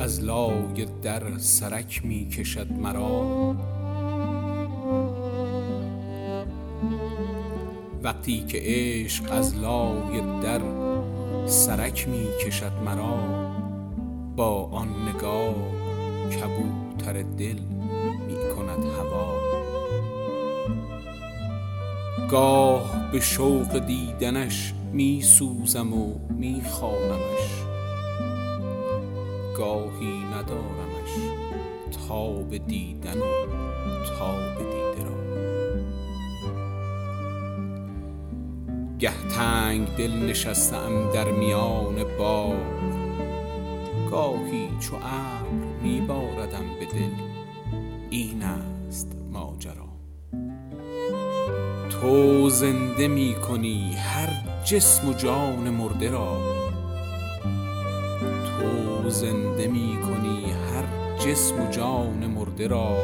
از لای در سرک می کشد مرا. وقتی که عشق از لای در سرک می کشد مرا با آن نگاه کبوتر دل می کند هوا. گاه به شوق دیدنش می سوزم و می خوانمش. گاهی ندارمش تاب دیدن و تاب دیده را. گه تنگ دل نشستم در میان باغ گاهی چو ابر می باردم به دل این است ماجرا. تو زنده می کنی هر جسم و جان مرده را. تو زنده می کنی هر جسم و جان مرده را.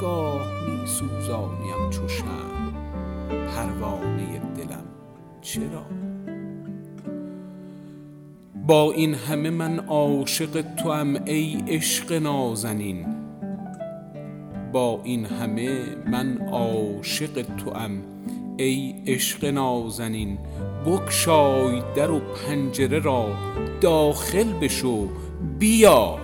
گاه می سوزانیم چو شمع پروانه دلم چرا؟ با این همه من عاشق توام ای عشق نازنین. با این همه من عاشق توام ای عشق نازنین بگشای در و پنجره را داخل بشو بیا.